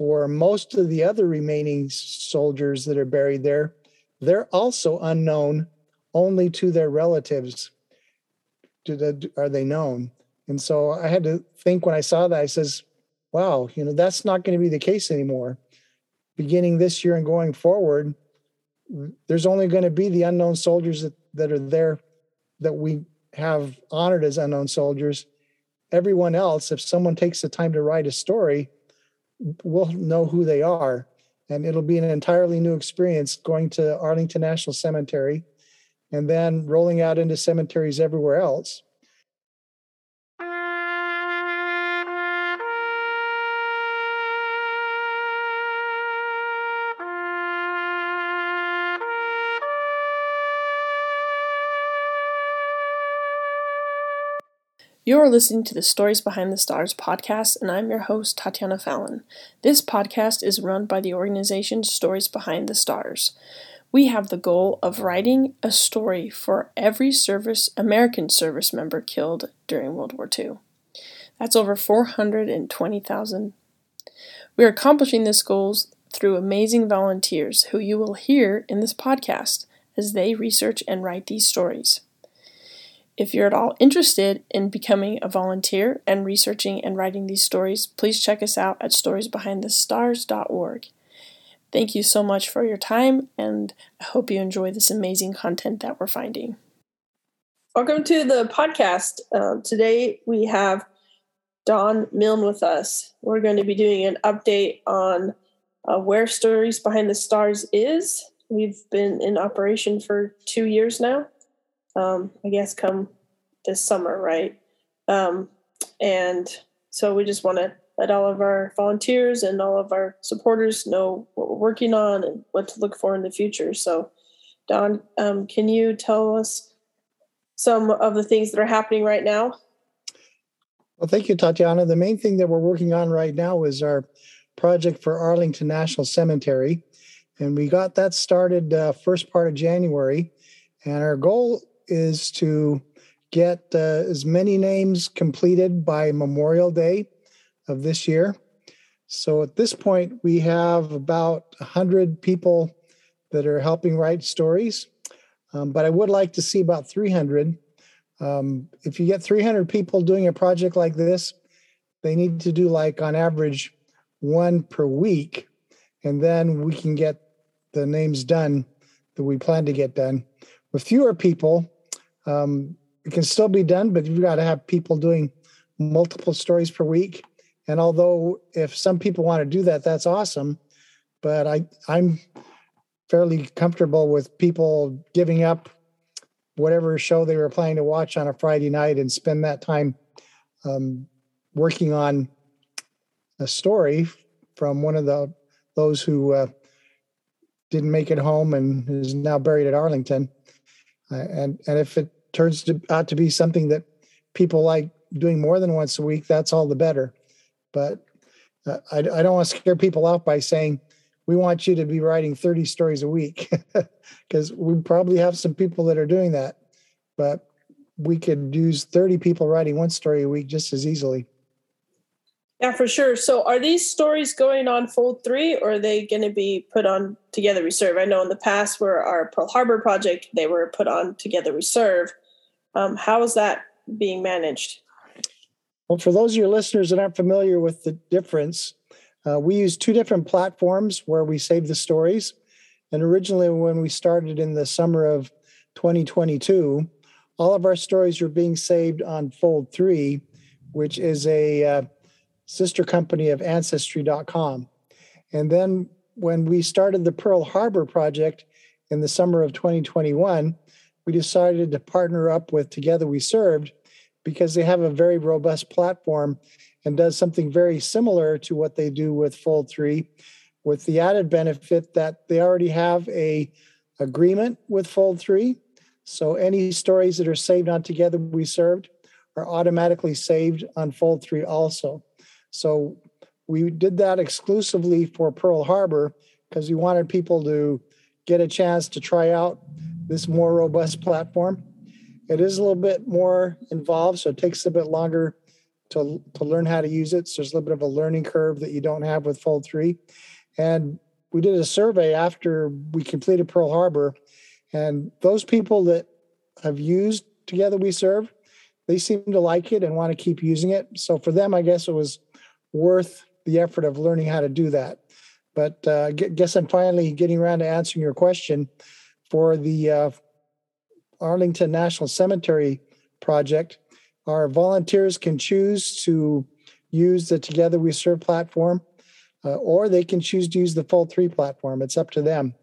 for most of the other remaining soldiers that are buried there, they're also unknown only to their relatives. Are they known? And so I had to think when I saw that, I says, wow, you know, that's not going to be the case anymore. Beginning this year and going forward, there's only going to be the unknown soldiers that, that are there that we have honored as unknown soldiers. Everyone else, if someone takes the time to write a story, will know who they are. And it'll be an entirely new experience going to Arlington National Cemetery and then rolling out into cemeteries everywhere else. You are listening to the Stories Behind the Stars podcast, and I'm your host, Tatiana Fallon. This podcast is run by the organization Stories Behind the Stars. We have the goal of writing a story for every service American service member killed during World War II. That's over 420,000. We are accomplishing this goal through amazing volunteers who you will hear in this podcast as they research and write these stories. If you're at all interested in becoming a volunteer and researching and writing these stories, please check us out at storiesbehindthestars.org. Thank you so much for your time, and I hope you enjoy this amazing content that we're finding. Welcome to the podcast. Uh, today we have Don Milne with us. We're going to be doing an update on uh, where Stories Behind the Stars is. We've been in operation for two years now um, I guess, come this summer, right? Um, and so we just want to let all of our volunteers and all of our supporters know what we're working on and what to look for in the future. So, Don, um, can you tell us some of the things that are happening right now? Well, thank you, Tatiana. The main thing that we're working on right now is our project for Arlington National Cemetery. And we got that started uh, first part of January. And our goal is to get uh, as many names completed by Memorial Day of this year. So at this point, we have about 100 people that are helping write stories, um, but I would like to see about 300. Um, if you get 300 people doing a project like this, they need to do like on average one per week, and then we can get the names done that we plan to get done. With fewer people, um, it can still be done, but you've got to have people doing multiple stories per week. And although if some people want to do that, that's awesome. But I I'm fairly comfortable with people giving up whatever show they were planning to watch on a Friday night and spend that time um, working on a story from one of the those who uh, didn't make it home and is now buried at Arlington. And and if it turns to, out to be something that people like doing more than once a week, that's all the better. But uh, I, I don't want to scare people off by saying we want you to be writing 30 stories a week because we probably have some people that are doing that. But we could use 30 people writing one story a week just as easily. Yeah, for sure. So are these stories going on Fold 3 or are they going to be put on Together We Serve? I know in the past where our Pearl Harbor project, they were put on Together We Serve. Um, how is that being managed? Well, for those of your listeners that aren't familiar with the difference, uh, we use two different platforms where we save the stories. And originally, when we started in the summer of 2022, all of our stories were being saved on Fold 3, which is a uh, sister company of Ancestry.com. And then when we started the Pearl Harbor project in the summer of 2021, we decided to partner up with Together We Served because they have a very robust platform and does something very similar to what they do with Fold 3 with the added benefit that they already have a agreement with Fold 3. So any stories that are saved on Together We Served are automatically saved on Fold 3 also. So we did that exclusively for Pearl Harbor because we wanted people to get a chance to try out this more robust platform. It is a little bit more involved, so it takes a bit longer to, to learn how to use it. So there's a little bit of a learning curve that you don't have with Fold 3. And we did a survey after we completed Pearl Harbor, and those people that have used Together We Serve, they seem to like it and want to keep using it. So for them, I guess it was worth the effort of learning how to do that. But uh, I guess I'm finally getting around to answering your question for the uh, Arlington National Cemetery project. Our volunteers can choose to use the Together We Serve platform, uh, or they can choose to use the Fold 3 platform. It's up to them.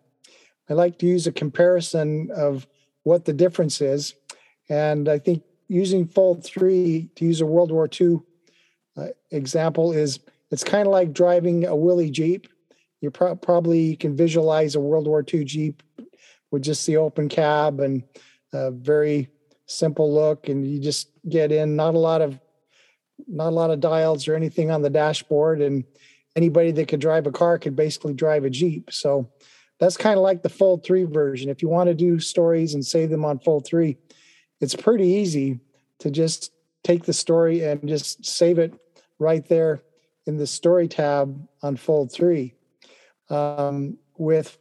I like to use a comparison of what the difference is. And I think using Fold 3 to use a World War II uh, example is it's kind of like driving a Willys Jeep. You pro- probably can visualize a World War II Jeep with just the open cab and a very simple look, and you just get in. Not a lot of not a lot of dials or anything on the dashboard, and anybody that could drive a car could basically drive a Jeep. So that's kind of like the Fold 3 version. If you want to do stories and save them on Fold 3, it's pretty easy to just take the story and just save it right there in the story tab on Fold 3. Um, with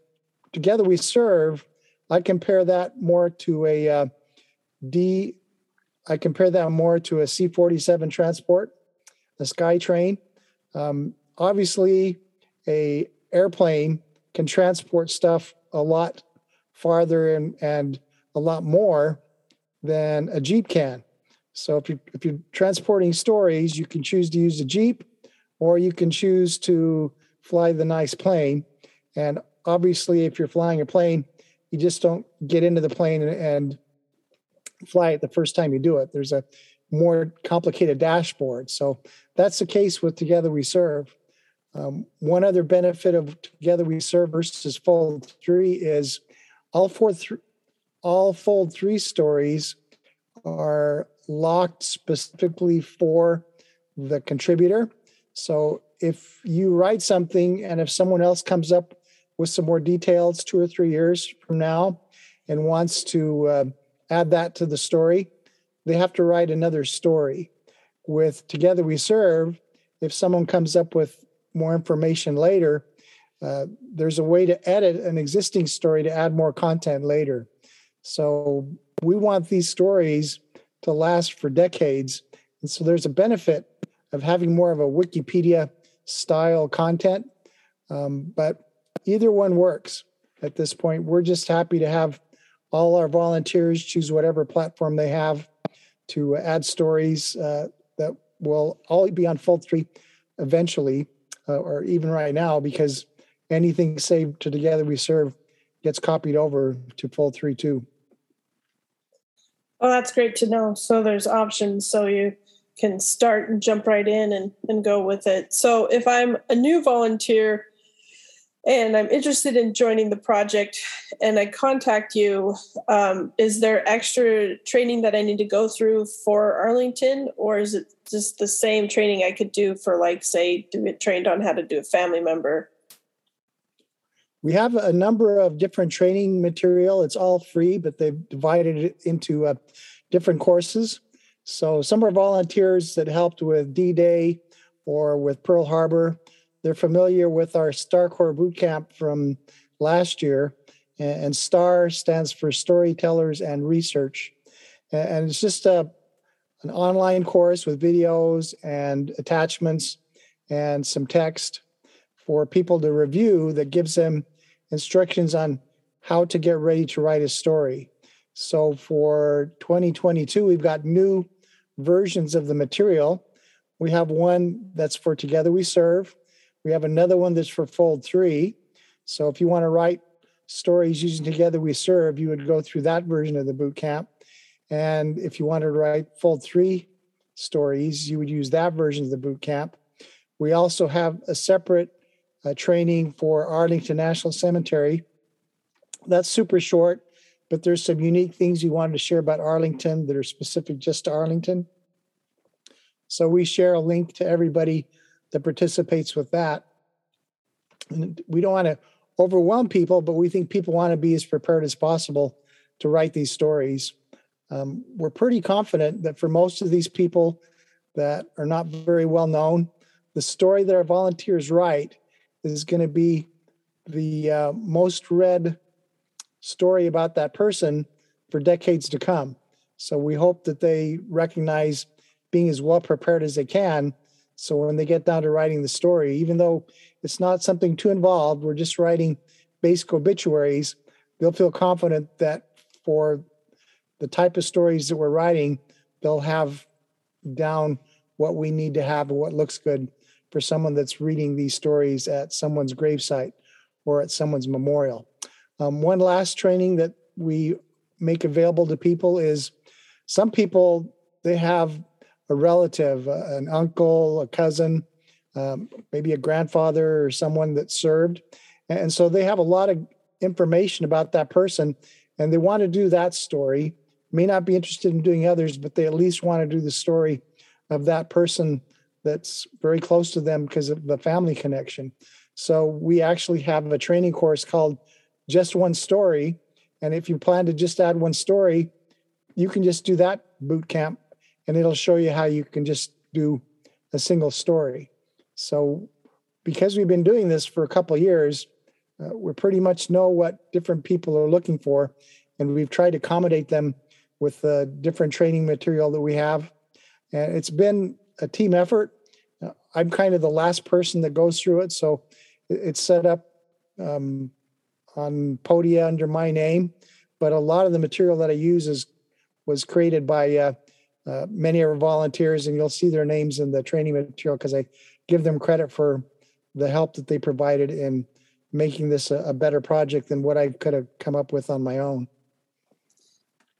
Together We Serve, I compare that more to a uh, D. I compare that more to a C 47 transport, a SkyTrain. Um, obviously, a airplane can transport stuff a lot farther and, and a lot more than a Jeep can. So if you if you're transporting stories, you can choose to use a Jeep or you can choose to fly the nice plane. And obviously, if you're flying a plane, you just don't get into the plane and, fly it the first time you do it. There's a more complicated dashboard. So that's the case with Together We Serve. Um, one other benefit of Together We Serve versus Fold 3 is all four th- all Fold 3 stories are locked specifically for the contributor. So if you write something and if someone else comes up with some more details two or three years from now and wants to uh, add that to the story, they have to write another story. With Together We Serve, if someone comes up with more information later, uh, there's a way to edit an existing story to add more content later. So we want these stories to last for decades. And so there's a benefit of having more of a Wikipedia style content. Um, but either one works at this point. We're just happy to have all our volunteers choose whatever platform they have to add stories uh, that will all be on 3 eventually, uh, or even right now, because anything saved to Together We Serve gets copied over to Fold 3 too. Oh, that's great to know. So there's options. So you can start and jump right in and, and go with it. So if I'm a new volunteer and I'm interested in joining the project and I contact you, um, is there extra training that I need to go through for Arlington or is it just the same training I could do for like say to get trained on how to do a family member? We have a number of different training material. It's all free, but they've divided it into uh, different courses. So some are volunteers that helped with D-Day or with Pearl Harbor they're familiar with our STAR Corps boot camp from last year. And STAR stands for Storytellers and Research. And it's just a, an online course with videos and attachments and some text for people to review that gives them instructions on how to get ready to write a story. So for 2022, we've got new versions of the material. We have one that's for Together We Serve, we have another one that's for fold three. So if you want to write stories using Together We Serve, you would go through that version of the boot camp. And if you wanted to write fold three stories, you would use that version of the boot camp. We also have a separate uh, training for Arlington National Cemetery. That's super short, but there's some unique things you wanted to share about Arlington that are specific just to Arlington. So we share a link to everybody that participates with that. And we don't want to overwhelm people, but we think people want to be as prepared as possible to write these stories. Um, we're pretty confident that for most of these people that are not very well known. The story that our volunteers write is going to be the uh, most read story about that person for decades to come. So we hope that they recognize being as well prepared as they can. So when they get down to writing the story, even though it's not something too involved, we're just writing basic obituaries, they'll feel confident that for the type of stories that we're writing, they'll have down what we need to have and what looks good for someone that's reading these stories at someone's gravesite or at someone's memorial. Um, one last training that we make available to people is some people they have a relative, uh, an uncle, a cousin, um, maybe a grandfather or someone that served, and so they have a lot of information about that person, and they want to do that story. May not be interested in doing others, but they at least want to do the story of that person that's very close to them because of the family connection. So we actually have a training course called Just One Story. And if you plan to just add one story, you can just do that boot camp and it'll show you how you can just do a single story. So because we've been doing this for a couple years, uh, we pretty much know what different people are looking for, and we've tried to accommodate them with the different training material that we have. And it's been a team effort. Uh, I'm kind of the last person that goes through it, so it's set up um, on Podia under my name. But a lot of the material that I use is was created by uh, uh, many of our volunteers, and you'll see their names in the training material because I give them credit for the help that they provided in making this a, a better project than what I could have come up with on my own.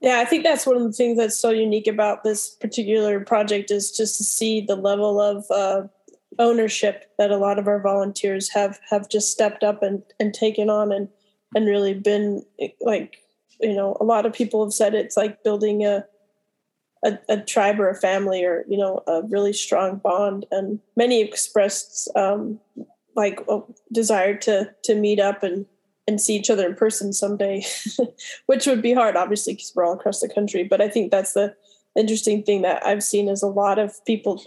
Yeah, I think that's one of the things that's so unique about this particular project is just to see the level of uh, ownership that a lot of our volunteers have have just stepped up and, and taken on and and really been like you know a lot of people have said it's like building a a, a tribe or a family or you know a really strong bond. And many expressed um, like a desire to to meet up and and see each other in person someday, which would be hard, obviously, because we're all across the country. But I think that's the interesting thing that I've seen is a lot of people,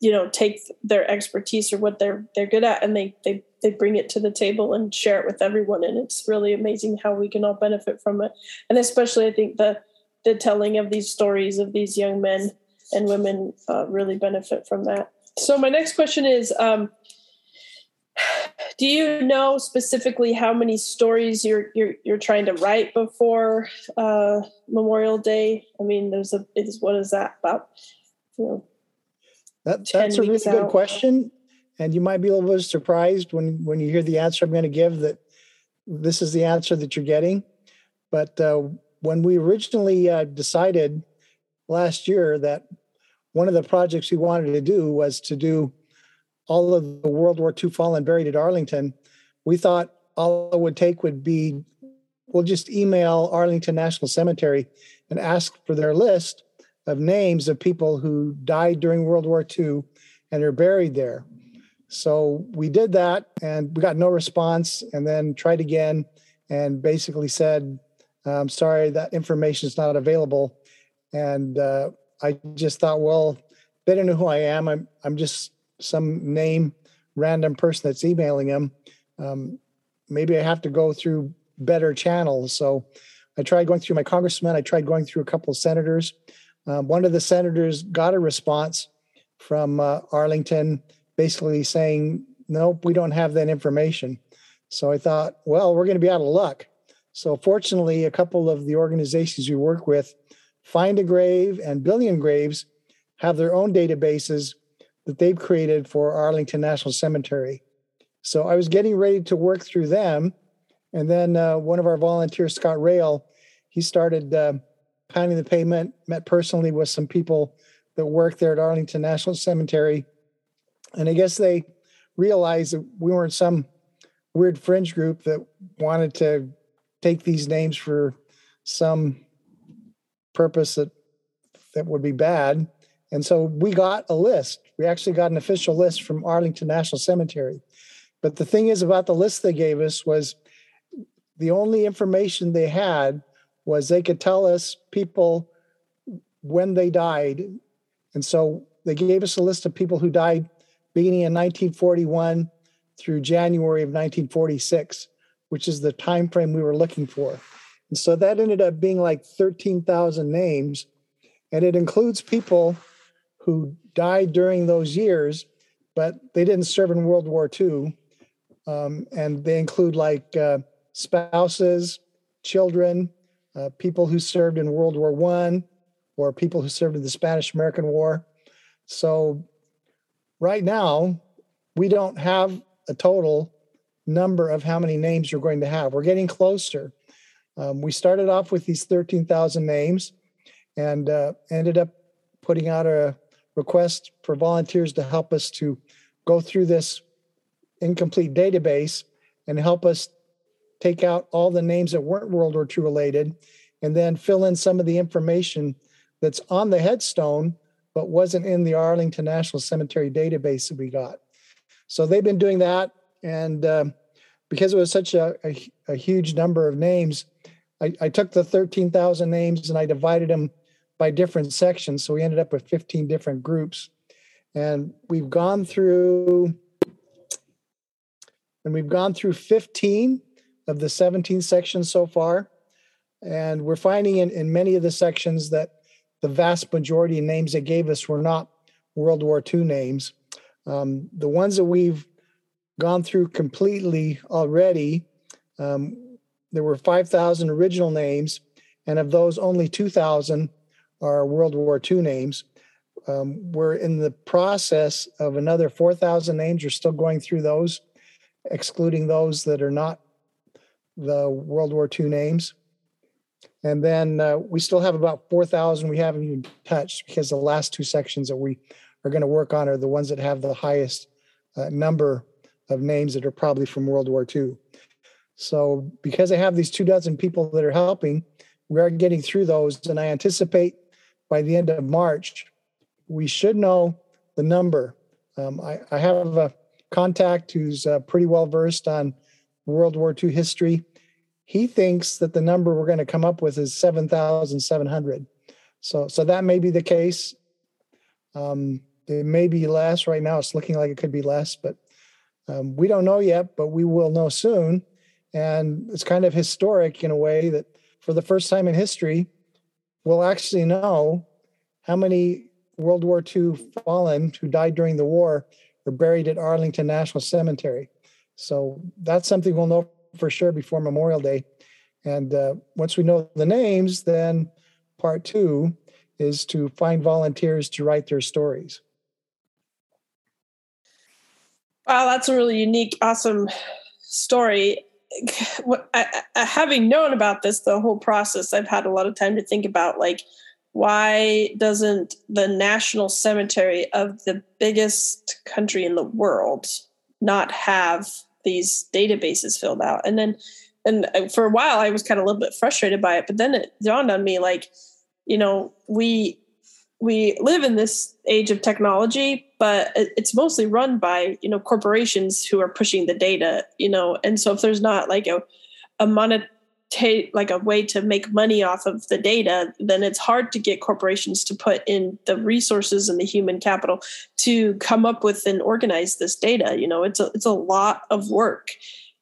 you know, take their expertise or what they're they're good at, and they they they bring it to the table and share it with everyone. And it's really amazing how we can all benefit from it. And especially, I think the the telling of these stories of these young men and women uh, really benefit from that. So my next question is. Um, do you know specifically how many stories you're you're you're trying to write before uh, Memorial Day? I mean, there's a is what is that about? You know, that, that's a really out. good question, and you might be a little bit surprised when when you hear the answer I'm going to give that this is the answer that you're getting. But uh, when we originally uh, decided last year that one of the projects we wanted to do was to do all of the World War II fallen buried at Arlington, we thought all it would take would be we'll just email Arlington National Cemetery and ask for their list of names of people who died during World War II and are buried there. So we did that and we got no response and then tried again and basically said, I'm sorry, that information is not available. And uh, I just thought, well, they don't know who I am. I'm, I'm just some name random person that's emailing him um, maybe i have to go through better channels. So i tried going through my congressman i tried going through a couple of senators. Um, one of the senators got a response from uh, arlington basically saying nope we don't have that information. So i thought well we're going to be out of luck. So fortunately a couple of the organizations we work with find a grave and billion graves have their own databases that they've created for Arlington National Cemetery. So I was getting ready to work through them. And then uh, one of our volunteers, Scott Rail, he started uh, pounding the pavement, met personally with some people that work there at Arlington National Cemetery. And I guess they realized that we weren't some weird fringe group that wanted to take these names for some purpose that that would be bad. And so we got a list. We actually got an official list from Arlington National Cemetery. But the thing is about the list they gave us was the only information they had was they could tell us people when they died. And so they gave us a list of people who died beginning in 1941 through January of 1946, which is the time frame we were looking for. And so that ended up being like 13,000 names. And it includes people who died during those years, but they didn't serve in World War II. Um, and they include like uh, spouses, children, uh, people who served in World War One, or people who served in the Spanish American War. So right now, we don't have a total number of how many names you're going to have. We're getting closer. Um, we started off with these 13,000 names and uh, ended up putting out a request for volunteers to help us to go through this incomplete database and help us take out all the names that weren't World War II related and then fill in some of the information that's on the headstone but wasn't in the Arlington National Cemetery database that we got. So they've been doing that. And um, because it was such a, a, a, huge number of names, I, I took the 13,000 names and I divided them by different sections. So we ended up with 15 different groups. And we've gone through and we've gone through 15 of the 17 sections so far. And we're finding in, in many of the sections that the vast majority of names they gave us were not World War II names. Um, the ones that we've gone through completely already, um, there were 5,000 original names, and of those, only 2,000 are World War II names. Um, we're in the process of another 4,000 names. We're still going through those, excluding those that are not the World War II names. And then uh, we still have about 4,000 we haven't even touched because the last two sections that we are going to work on are the ones that have the highest uh, number of names that are probably from World War II. So, because I have these two dozen people that are helping, we are getting through those. And I anticipate by the end of March, we should know the number. Um, I, I, have a contact who's uh, pretty well versed on World War II history he thinks that the number we're going to come up with is 7,700. So, so that may be the case. Um, it may be less right now. It's looking like it could be less, but um, we don't know yet, but we will know soon. And it's kind of historic in a way that for the first time in history, we'll actually know how many World War II fallen who died during the war are buried at Arlington National Cemetery. So that's something we'll know for sure before Memorial Day. And uh, once we know the names, then part two is to find volunteers to write their stories. Wow, that's a really unique, awesome story. having known about this, the whole process, I've had a lot of time to think about like, why doesn't the national cemetery of the biggest country in the world not have these databases filled out? And then and for a while i was kind of a little bit frustrated by it but then it dawned on me like you know we we live in this age of technology but it's mostly run by you know corporations who are pushing the data you know? And so if there's not like a a monetary like a way to make money off of the data then it's hard to get corporations to put in the resources and the human capital to come up with and organize this data you know? It's a it's a lot of work.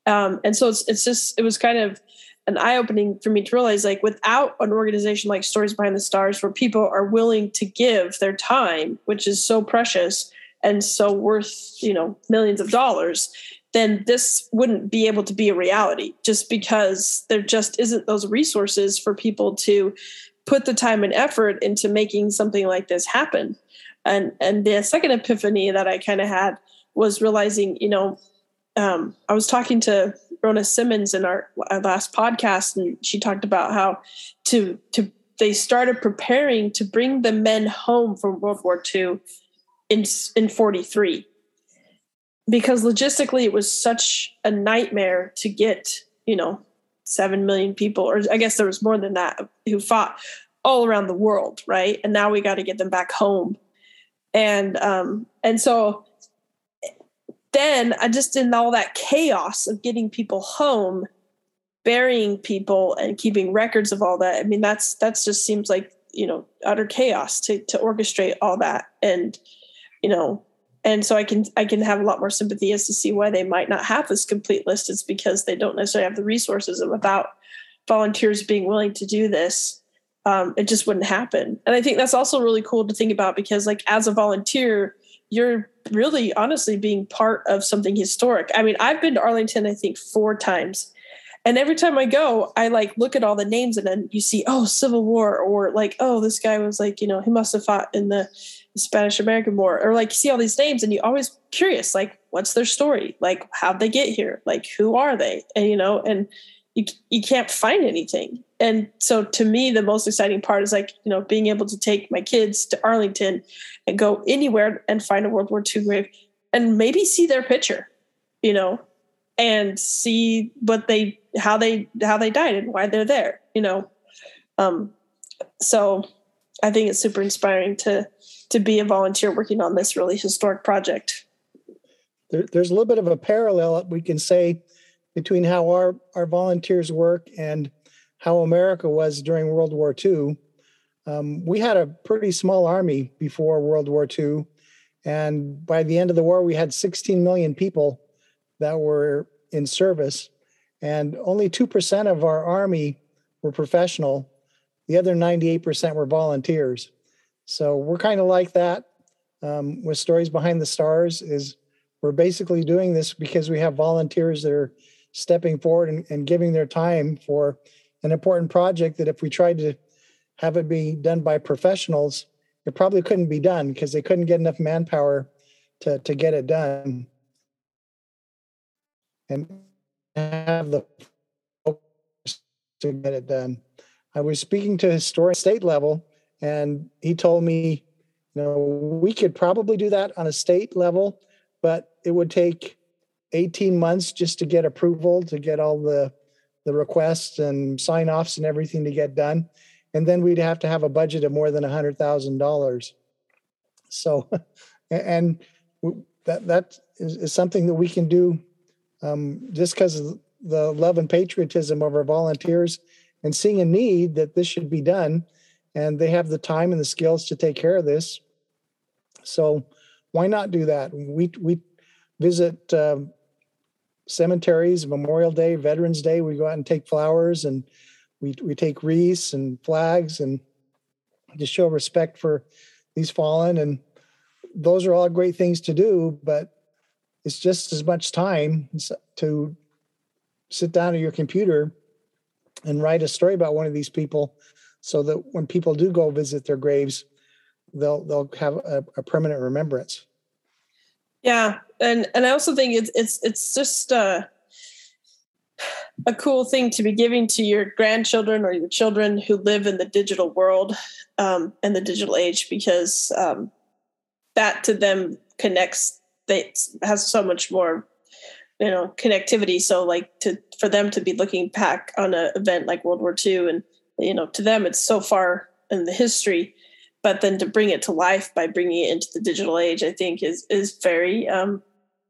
Um, and so it's it's just it was kind of an eye opening for me to realize like without an organization like stories behind the stars where people are willing to give their time which is so precious and so worth you know millions of dollars then this wouldn't be able to be a reality just because there just isn't those resources for people to put the time and effort into making something like this happen. And and the second epiphany that I kind of had was realizing, you know, um, I was talking to Rona Simmons in our, our last podcast, and she talked about how to to they started preparing to bring the men home from World War II in in 43 because logistically it was such a nightmare to get you know 7 million people or i guess there was more than that who fought all around the world right? And now we got to get them back home. And um and so then i just in all that chaos of getting people home burying people and keeping records of all that. I mean that's that's just seems like you know utter chaos to to orchestrate all that and you know and so i can i can have a lot more sympathy as to see why they might not have this complete list. It's because they don't necessarily have the resources and without volunteers being willing to do this um, it just wouldn't happen. And i think that's also really cool to think about because like as a volunteer you're really honestly being part of something historic i mean i've been to arlington i think four times and every time I go, I like look at all the names and then you see, oh, Civil War, or like, oh, this guy was like, you know, he must have fought in the Spanish American War, or like you see all these names and you always curious, like, what's their story? Like, how'd they get here? Like, who are they? And you know, and you you can't find anything. And so to me, the most exciting part is like, you know, being able to take my kids to Arlington and go anywhere and find a World War II grave and maybe see their picture, you know, and see what they how they how they died and why they're there you know. Um so i think it's super inspiring to to be a volunteer working on this really historic project. There, there's a little bit of a parallel we can say between how our our volunteers work and how america was during world war ii um, we had a pretty small army before world war ii and by the end of the war we had 16 million people that were in service, and only 2% of our Army were professional. The other 98% were volunteers. So we're kind of like that um, with Stories Behind the Stars is we're basically doing this because we have volunteers that are stepping forward and, and giving their time for an important project that if we tried to have it be done by professionals, it probably couldn't be done because they couldn't get enough manpower to, to get it done and have the focus to get it done. I was speaking to a historian state level, and he told me, you know, we could probably do that on a state level, but it would take 18 months just to get approval, to get all the the requests and sign offs and everything to get done. And then we'd have to have a budget of more than a hundred thousand dollars. So, and that that is, something that we can do um, just because of the love and patriotism of our volunteers and seeing a need that this should be done. And they have the time and the skills to take care of this. So why not do that? We, we visit uh, cemeteries, Memorial Day, Veterans Day. We go out and take flowers and we, we take wreaths and flags and just show respect for these fallen. And those are all great things to do, but it's just as much time to sit down at your computer and write a story about one of these people so that when people do go visit their graves they'll they'll have a, a permanent remembrance yeah and and i also think it's it's it's just uh a cool thing to be giving to your grandchildren or your children who live in the digital world um, and the digital age because um, that to them connects that has so much more you know connectivity. So like to for them to be looking back on an event like world war ii and you know to them it's so far in the history but then to bring it to life by bringing it into the digital age i think is is very um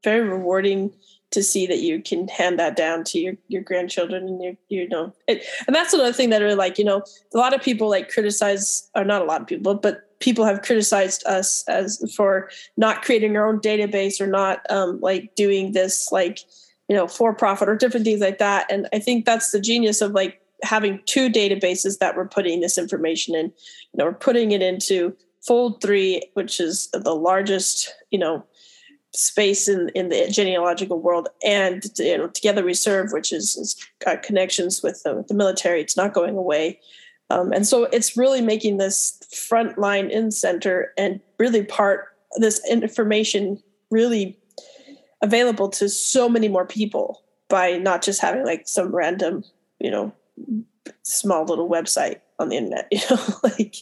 very rewarding to see that you can hand that down to your, your grandchildren and your you know it, and that's another thing that are like you know a lot of people like criticize or not a lot of people but people have criticized us as for not creating our own database or not um, like doing this like you know for profit or different things like that. And i think that's the genius of like having two databases that we're putting this information in you know we're putting it into fold 3 which is the largest you know space in, in the genealogical world. And you know together we serve which is, is got connections with the, the military. It's not going away. Um, and so it's really making this front line in center and really part this information really available to so many more people by not just having like some random, you know, small little website on the internet, you know, like,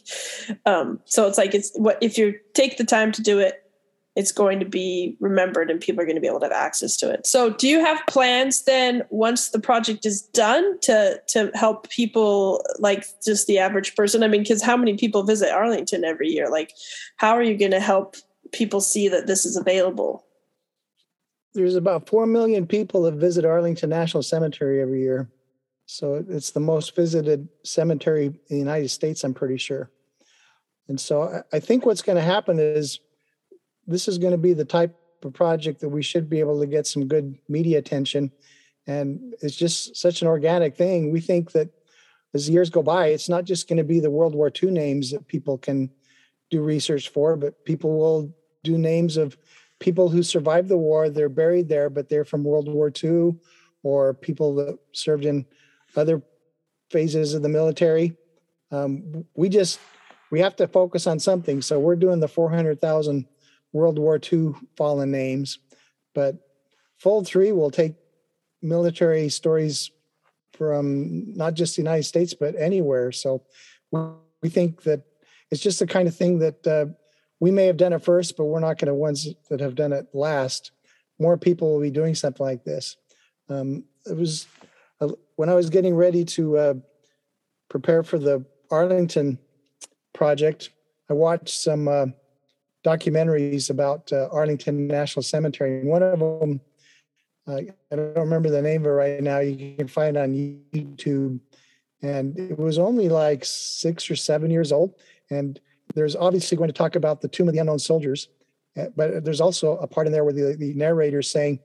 um, so it's like, it's what, if you take the time to do it, it's going to be remembered and people are going to be able to have access to it. So do you have plans then once the project is done to to help people like just the average person? I mean, because how many people visit Arlington every year? Like how are you going to help people see that this is available? There's about 4 million people that visit Arlington National Cemetery every year. So it's the most visited cemetery in the United States, I'm pretty sure. And so I think what's going to happen is this is going to be the type of project that we should be able to get some good media attention. And it's just such an organic thing. We think that as years go by, it's not just going to be the World War II names that people can do research for, but people will do names of people who survived the war. They're buried there, but they're from World War II, or people that served in other phases of the military. Um, we just we have to focus on something. So we're doing the 400,000 World War II fallen names, but Fold Three will take military stories from not just the United States but anywhere. So we think that it's just the kind of thing that uh, we may have done it first, but we're not going to ones that have done it last. More people will be doing something like this. Um, it was when I was getting ready to uh, prepare for the Arlington project. I watched some uh, documentaries about uh, Arlington National Cemetery, and one of them, uh, I don't remember the name of it right now. You can find on YouTube, and it was only like six or seven years old. And there's obviously going to talk about the Tomb of the Unknown Soldiers, uh, but there's also a part in there where the, the narrator is saying,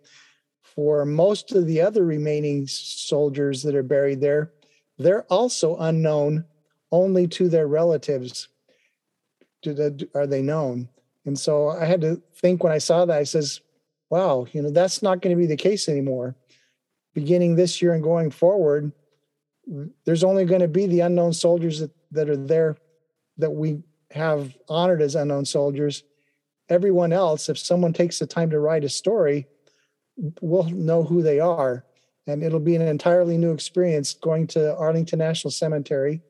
for most of the other remaining soldiers that are buried there, they're also unknown only to their relatives. The, are they known? And so i had to think when i saw that i says wow you know that's not going to be the case anymore. Beginning this year and going forward there's only going to be the unknown soldiers that, that are there that we have honored as unknown soldiers. Everyone else if someone takes the time to write a story will know who they are and it'll be an entirely new experience going to arlington national cemetery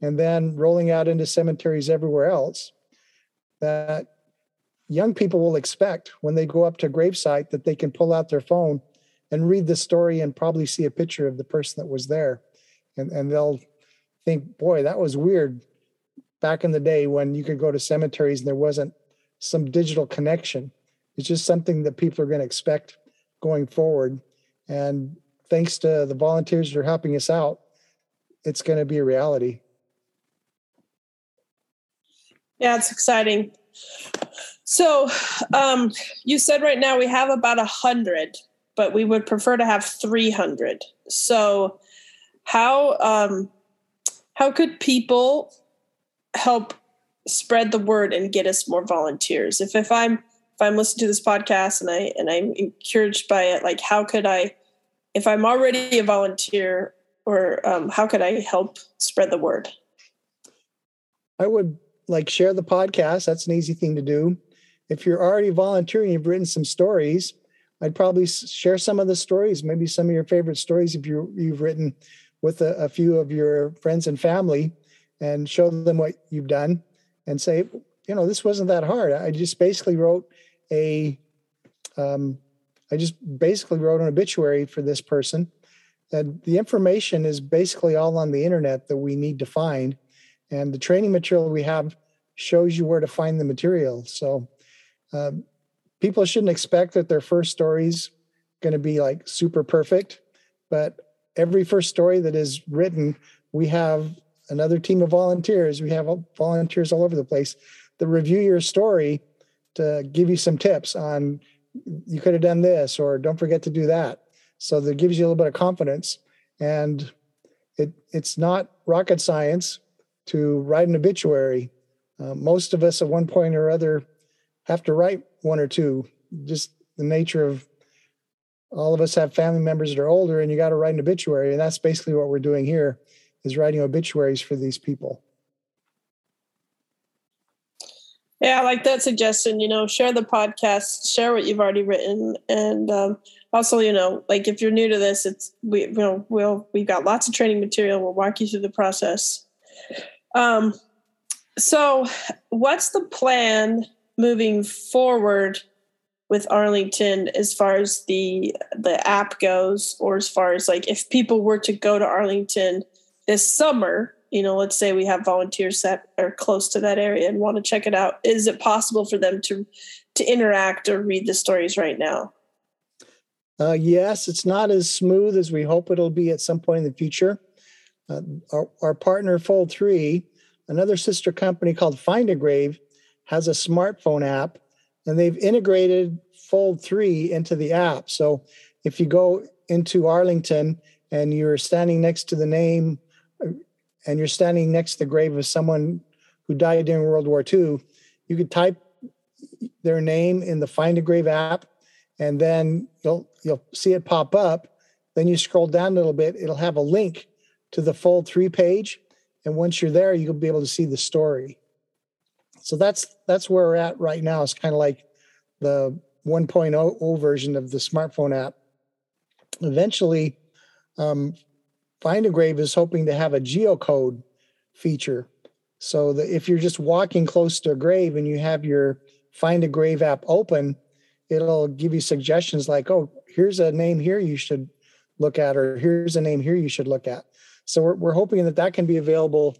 and then rolling out into cemeteries everywhere else that young people will expect when they go up to gravesite that they can pull out their phone and read the story and probably see a picture of the person that was there. And, and they'll think boy that was weird back in the day when you could go to cemeteries and there wasn't some digital connection. It's just something that people are going to expect going forward and thanks to the volunteers that are helping us out it's going to be a reality yeah, it's exciting. So, um, you said right now we have about a hundred, but we would prefer to have three hundred. So, how um, how could people help spread the word and get us more volunteers? If if I'm if I'm listening to this podcast and I and I'm encouraged by it, like how could I, if I'm already a volunteer, or um, how could I help spread the word? I would like share the podcast. That's an easy thing to do. If you're already volunteering, you've written some stories. I'd probably share some of the stories, maybe some of your favorite stories if you you've written with a, a few of your friends and family, and show them what you've done, and say, you know, this wasn't that hard. I just basically wrote a, um, I just basically wrote an obituary for this person. And the information is basically all on the internet that we need to find and the training material we have shows you where to find the material. So uh, people shouldn't expect that their first story's going to be like super perfect, but every first story that is written, we have another team of volunteers. We have volunteers all over the place that review your story to give you some tips on you could have done this or don't forget to do that. So that gives you a little bit of confidence. And it it's not rocket science to write an obituary. Uh, most of us at one point or other have to write one or two. Just the nature of all of us have family members that are older, and you got to write an obituary, and that's basically what we're doing here is writing obituaries for these people. Yeah, I like that suggestion. You know, share the podcast, share what you've already written, and um, also, you know, like if you're new to this, it's we you know we'll we've got lots of training material. We'll walk you through the process. Um, so, what's the plan moving forward with Arlington as far as the the app goes, or as far as like if people were to go to Arlington this summer? You know, let's say we have volunteers that are close to that area and want to check it out. Is it possible for them to to interact or read the stories right now? Uh, yes, it's not as smooth as we hope it'll be at some point in the future. Uh, our, our partner Fold 3 another sister company called Find a Grave has a smartphone app, and they've integrated Fold 3 into the app. So if you go into Arlington and you're standing next to the name and you're standing next to the grave of someone who died during World War II, you could type their name in the Find a Grave app, and then you'll you'll see it pop up. Then you scroll down a little bit, it'll have a link to the Fold 3 page. And once you're there, you'll be able to see the story. So that's that's where we're at right now. It's kind of like the 1.0 version of the smartphone app. Eventually, um, Find a Grave is hoping to have a geocode feature. So that if you're just walking close to a grave and you have your Find a Grave app open, it'll give you suggestions like, oh, here's a name here you should look at, or here's a name here you should look at. So we're, we're hoping that that can be available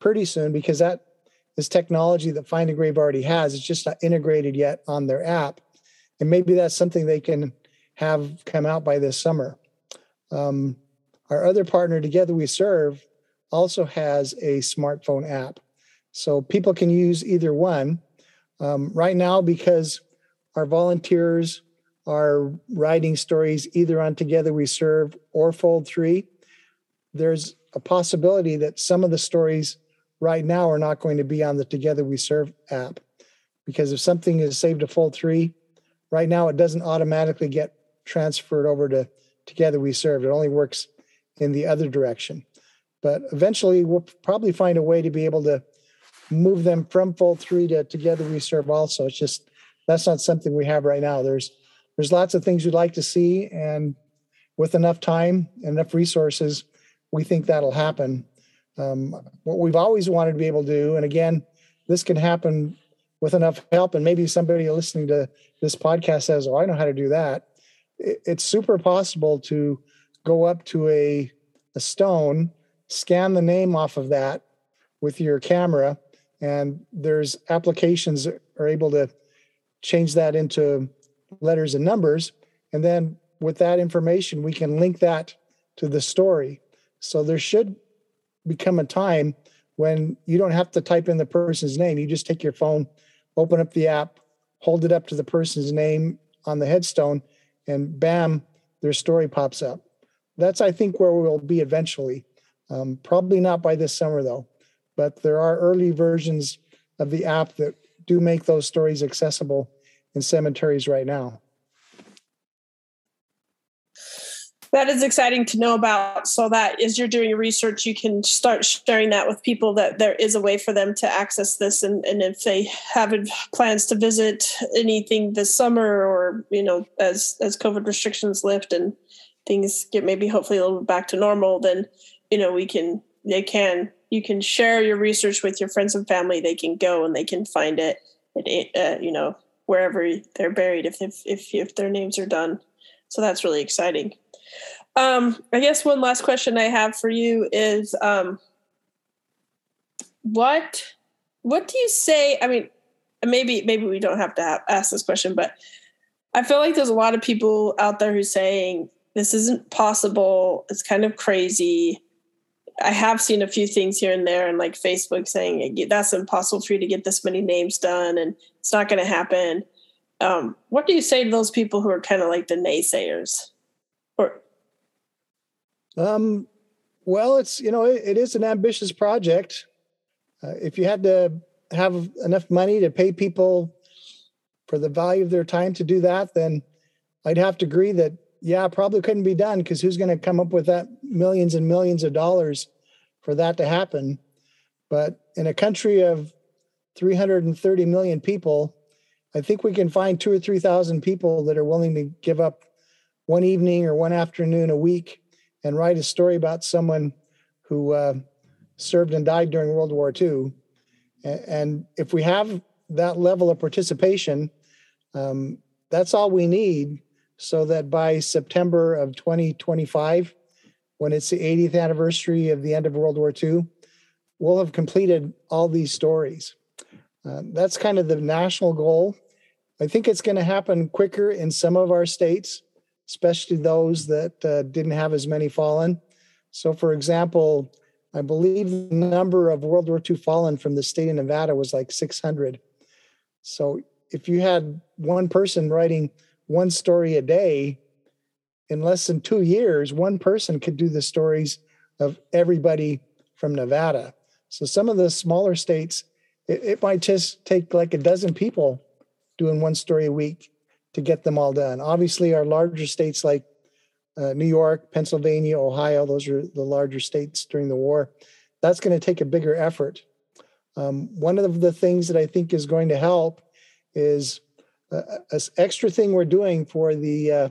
pretty soon because that is technology that Find a Grave already has. It's just not integrated yet on their app. And maybe that's something they can have come out by this summer. Um, our other partner, Together We Serve, also has a smartphone app. So people can use either one. Um, right now, because our volunteers are writing stories either on Together We Serve or Fold 3, there's a possibility that some of the stories right now are not going to be on the Together We Serve app. Because if something is saved to Fold 3, right now it doesn't automatically get transferred over to Together We Serve. It only works in the other direction. But eventually we'll probably find a way to be able to move them from Fold 3 to Together We Serve also. It's just that's not something we have right now. There's there's lots of things we'd like to see and with enough time and enough resources, we think that'll happen. Um, what we've always wanted to be able to do, and again, this can happen with enough help, and maybe somebody listening to this podcast says, "Oh, I know how to do that." It's super possible to go up to a a stone, scan the name off of that with your camera, and there's applications that are able to change that into letters and numbers, and then with that information, we can link that to the story. So there should become a time when you don't have to type in the person's name. You just take your phone, open up the app, hold it up to the person's name on the headstone, and bam, their story pops up. That's, I think, where we'll be eventually. Um, probably not by this summer, though, but there are early versions of the app that do make those stories accessible in cemeteries right now. that is exciting to know about so that as you're doing research you can start sharing that with people that there is a way for them to access this and, and if they have plans to visit anything this summer or you know as as covid restrictions lift and things get maybe hopefully a little back to normal then you know we can they can you can share your research with your friends and family they can go and they can find it at, uh, you know wherever they're buried if, if if if their names are done so that's really exciting um, I guess one last question I have for you is um, what what do you say? I mean, maybe maybe we don't have to have, ask this question, but I feel like there's a lot of people out there who's saying this isn't possible. It's kind of crazy. I have seen a few things here and there, and like Facebook saying that's impossible for you to get this many names done, and it's not going to happen. Um, what do you say to those people who are kind of like the naysayers? Um, well, it's you know it, it is an ambitious project. Uh, if you had to have enough money to pay people for the value of their time to do that, then I'd have to agree that yeah, probably couldn't be done because who's going to come up with that millions and millions of dollars for that to happen? But in a country of 330 million people, I think we can find two or 3,000 people that are willing to give up one evening or one afternoon a week and write a story about someone who uh, served and died during World War II. And if we have that level of participation, um, that's all we need so that by September of 2025, when it's the 80th anniversary of the end of World War II, we'll have completed all these stories. Uh, that's kind of the national goal. I think it's going to happen quicker in some of our states especially those that uh, didn't have as many fallen. So, for example, I believe the number of World War II fallen from the state of Nevada was like 600. So if you had one person writing one story a day, in less than two years, one person could do the stories of everybody from Nevada. So some of the smaller states, it, it might just take like a dozen people doing one story a week to get them all done. Obviously, our larger states like uh, New York, Pennsylvania, Ohio, those are the larger states during the war. That's going to take a bigger effort. Um, one of the things that I think is going to help is an extra thing we're doing for the uh,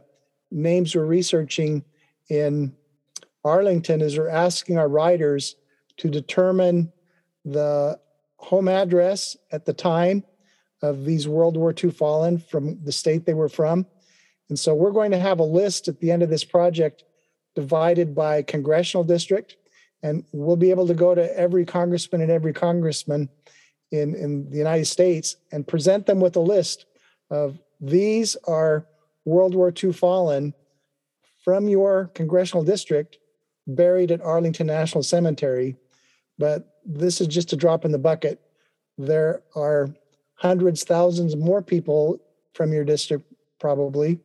names we're researching in Arlington is we're asking our writers to determine the home address at the time of these World War II fallen from the state they were from. And so we're going to have a list at the end of this project divided by congressional district. And we'll be able to go to every congressman and every congressman in, in the United States and present them with a list of these are World War II fallen from your congressional district buried at Arlington National Cemetery. But this is just a drop in the bucket. There are hundreds, thousands more people from your district, probably,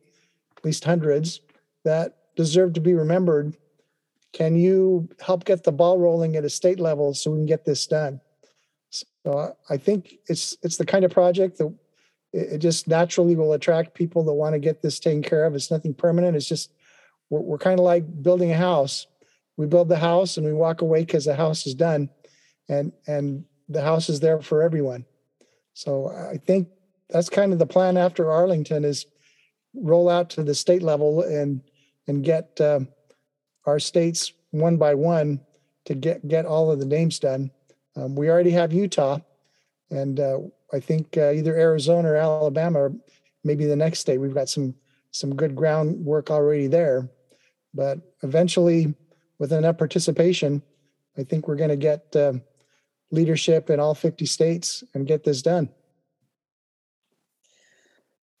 at least hundreds, that deserve to be remembered. Can you help get the ball rolling at a state level so we can get this done? So I think it's it's the kind of project that it just naturally will attract people that want to get this taken care of. It's nothing permanent. It's just we're, we're kind of like building a house. We build the house and we walk away because the house is done, and and the house is there for everyone. So I think that's kind of the plan after Arlington is roll out to the state level and and get uh, our states one by one to get get all of the names done. Um, we already have Utah, and uh, I think uh, either Arizona or Alabama, or maybe the next state. We've got some some good groundwork already there, but eventually, with enough participation, I think we're going to get uh, leadership in all 50 states and get this done.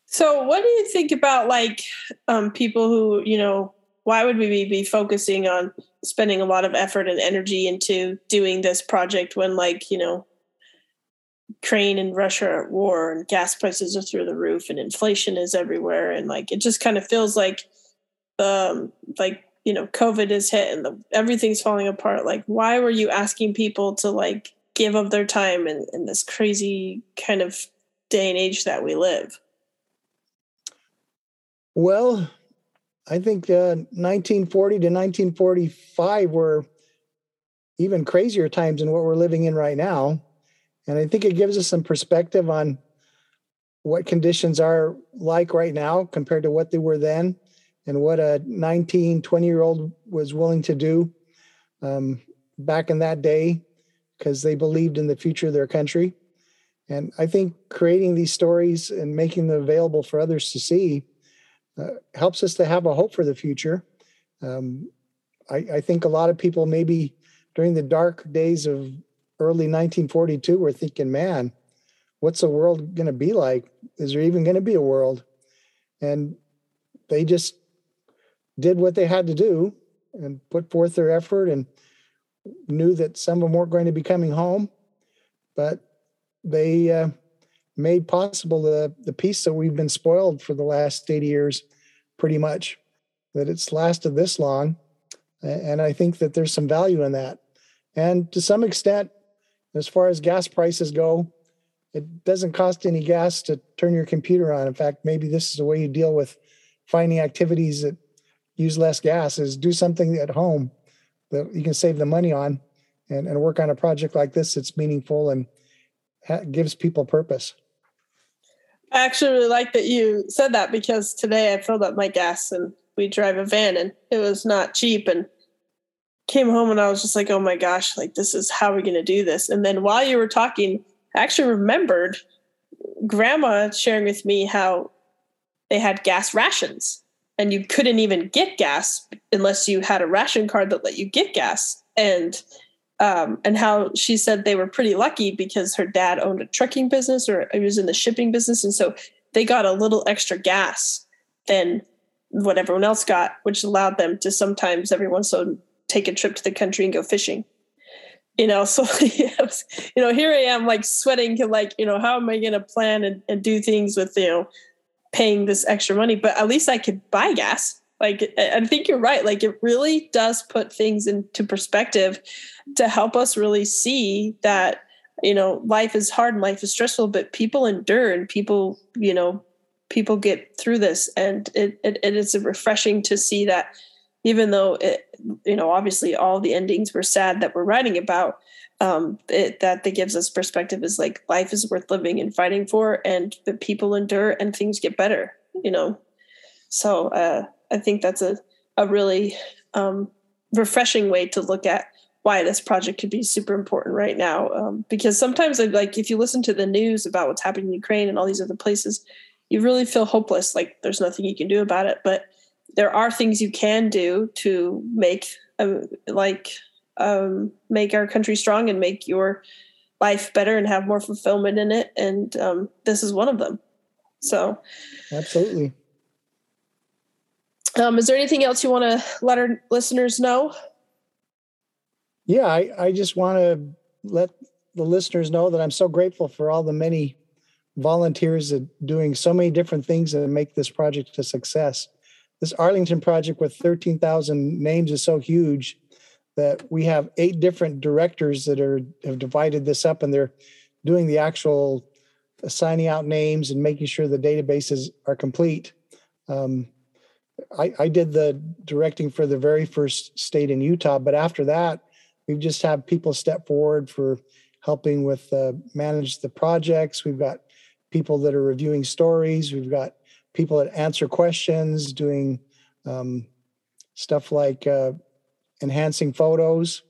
So, what do you think about like um, people who, you know, why would we be focusing on spending a lot of effort and energy into doing this project when, like, you know, Ukraine and Russia are at war and gas prices are through the roof and inflation is everywhere and like it just kind of feels like, um, like you know, COVID is hit and the, everything's falling apart. Like, why were you asking people to like give up their time in, in this crazy kind of day and age that we live? Well, I think uh, 1940 to 1945 were even crazier times than what we're living in right now. And I think it gives us some perspective on what conditions are like right now compared to what they were then and what a 19, 20 year old was willing to do um, back in that day because they believed in the future of their country. And I think creating these stories and making them available for others to see uh, helps us to have a hope for the future. Um, I, I, think a lot of people maybe during the dark days of early 1942 were thinking, man, what's the world going to be like? Is there even going to be a world? And they just did what they had to do and put forth their effort and knew that some of them weren't going to be coming home, but they uh, made possible the the peace that we've been spoiled for the last 80 years, pretty much. That it's lasted this long, and I think that there's some value in that. And to some extent, as far as gas prices go, it doesn't cost any gas to turn your computer on. In fact, maybe this is a way you deal with finding activities that use less gas is do something at home that you can save the money on and, and work on a project like this that's meaningful and ha- gives people purpose. I actually really like that you said that because today I filled up my gas and we drive a van and it was not cheap and came home and I was just like, oh my gosh, like this is how we're going to do this. And then while you were talking, I actually remembered grandma sharing with me how they had gas rations. And you couldn't even get gas unless you had a ration card that let you get gas. And um, and how she said they were pretty lucky because her dad owned a trucking business or he was in the shipping business. And so they got a little extra gas than what everyone else got which allowed them to sometimes every once in take a trip to the country and go fishing you know, so you know, here I am like sweating like, you know, how am I going to plan and, and do things with, you know, paying this extra money, but at least I could buy gas. Like, I think you're right. Like, it really does put things into perspective to help us really see that, you know, life is hard and life is stressful, but people endure and people, you know, people get through this. And it, it, it is refreshing to see that even though it, you know, obviously all the endings were sad that we're writing about, um, it, that that gives us perspective is like life is worth living and fighting for, and the people endure and things get better. You know, so uh, I think that's a a really um, refreshing way to look at why this project could be super important right now. Um, because sometimes, like, if you listen to the news about what's happening in Ukraine and all these other places, you really feel hopeless. Like, there's nothing you can do about it. But there are things you can do to make, uh, like, um, make our country strong and make your life better and have more fulfillment in it. And um, this is one of them. So, absolutely. Um, is there anything else you want to let our listeners know? Yeah, I, I just want to let the listeners know that I'm so grateful for all the many volunteers that doing so many different things that make this project a success. This Arlington project with 13,000 names is so huge that we have eight different directors that are have divided this up and they're doing the actual assigning out names and making sure the databases are complete. Um, I, I did the directing for the very first state in Utah, but after that, we've just had people step forward for helping with uh, manage the projects. We've got people that are reviewing stories. We've got people that answer questions, doing um, stuff like uh, enhancing photos,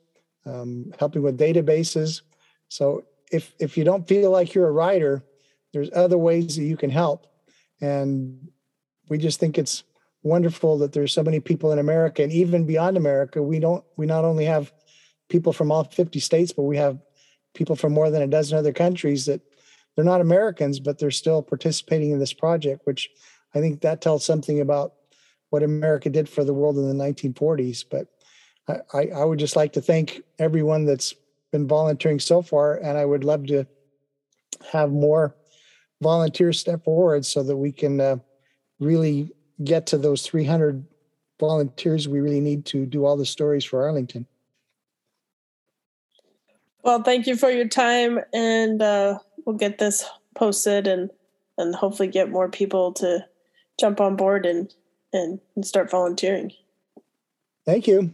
um, helping with databases. So if if you don't feel like you're a writer, there's other ways that you can help, and we just think it's wonderful that there's so many people in America and even beyond America. We don't we not only have people from all 50 states, but we have people from more than a dozen other countries that they're not Americans, but they're still participating in this project, which I think that tells something about what America did for the world in the 1940s. But I, I would just like to thank everyone that's been volunteering so far, and I would love to have more volunteers step forward so that we can uh, really get to those 300 volunteers we really need to do all the stories for Arlington. Well, thank you for your time, and uh, we'll get this posted and and hopefully get more people to jump on board and and, start volunteering. Thank you.